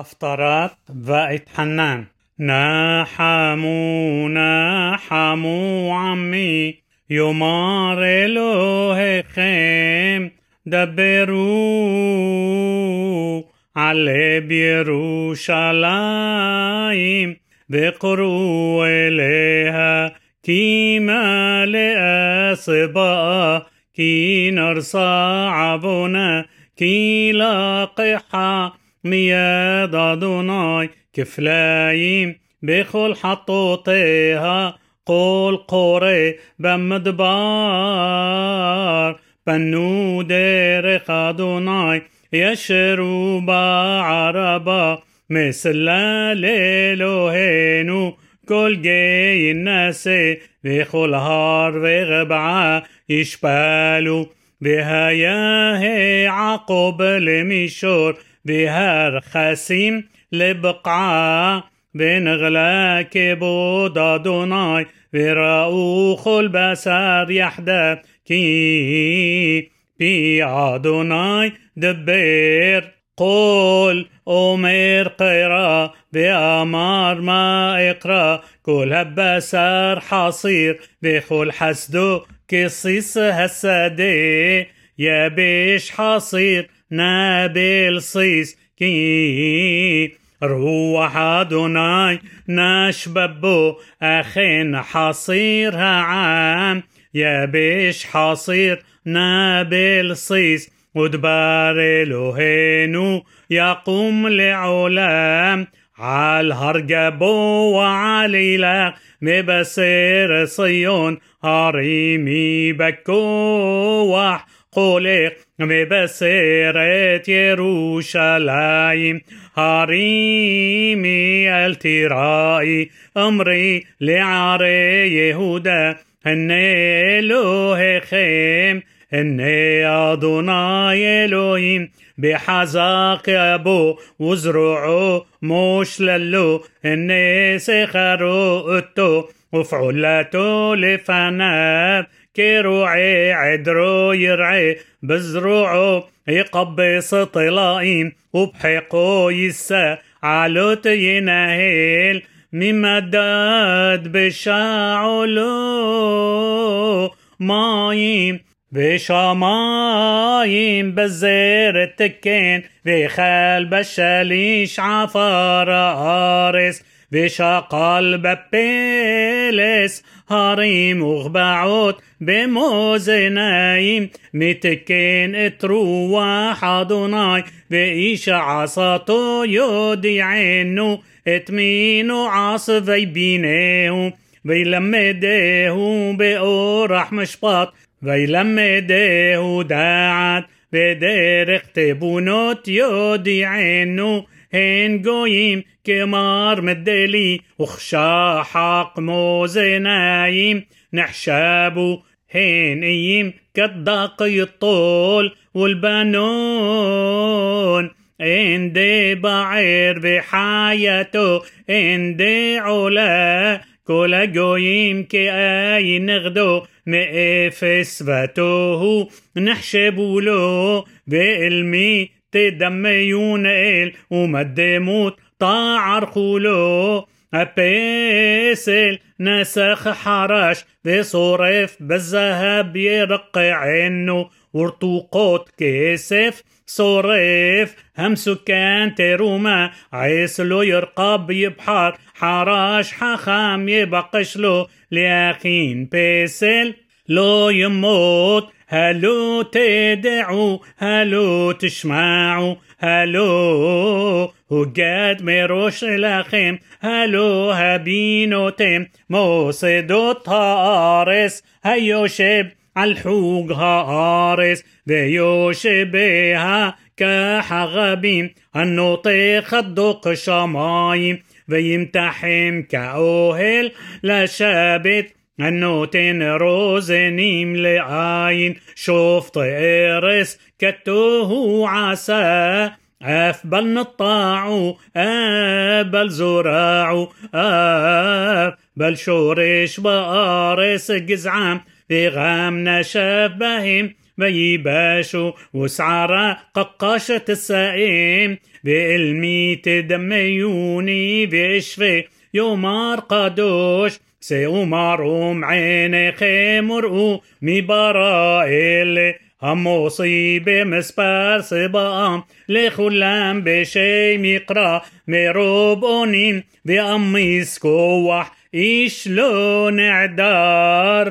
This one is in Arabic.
هفترات بقت حنان نحموا نحموا عمي يمار خيم دبروا على بيروشالايم بقروا إليها كيما لأسبا كي نرصع عبنا كي لاقحة מיד אדוני כפליים בכל חטאותיה כל קורא במדבר פנו דרך אדוני ישרו בערבה מסלה לאלוהינו כל גיא נעשה וכל הר וגבעה ישפלו והיה העקוב למישור והרכסים לבקעה ונגלה כבוד אדוני וראו כל בשר יחדיו כי פי אדוני דבר قول أمر قرا بأمر ما اقرا كل هبسر حصير بخل حسدو قصيص هسدي يا بيش حصير نابل صيص كي روح أدوناي نشببو أخين حصير عام يا بيش حصير نابل صيص ودبار إلهينو يقوم لعلام. على هرجبو وعليلا مبسر صيون هريمي بكوح. قولق مبسرت يروشلايم هريمي التراي أمري لعري يهودا هن إلهيخيم هني أدوناي إلهيم بحزاق أبو وزرعو مشللو هني سخرو أتو وفعلتو كروعي عدرو يرعي بزروعو يقبص طلائم وبحقو يسا علوت ينهيل ممدد بشاعلو مايم بشمايم بزير التكين بخال بشاليش عفار آرس بشقل ببيلس هريم وغبعوت بموزنايم متكين اتروح أدوناي بإيش عصاتو يودي عينو اتمينو عاصفي بينيهم ويلمديه بأورح مشبط ويلمديه داعت بدرق تبونوت يودي عينو هن جويم كمار مدلي وخشا حق موزنايم نحشابو هن ايم كالدق الطول والبنون اندي بعير بحياته اندي علا كل جويم كأي نغدو مئفس فتوه نحشبو له بإلمي تدميون إل ومدموت طاعر خولو أبيسل نسخ حرش بصرف بالذهب يرق عينه. ورطوقات كيسف صرف هم سكان تروما عيسلو يرقب يبحر حراش حخام يبقش له لأخين بيسل لو يموت هلو تدعوا هلو تسمعوا هلو وجاد مروش لخم هلو هبينوتم موصدوت هارس هيوشب الحوق هارس ويوشبها كحغبين النطيق الدق شمايم ويمتحم كأوهل لشابت النوتين روزنيم لعين شوفت إرس كتوه عسى أفبل نطاعو أبل زراعو أبل شورش بارس جزعام في غام نشف بهم ويباشو وسعرا ققاشة السائم بإلمي تدميوني بإشفي يومار قدوش سيومارهم عينيكم مرؤو مبرائل המוסיבה מספר סבאם לכולם בשם יקרא מרוב אונים ואמיס כוח איש לא נעדר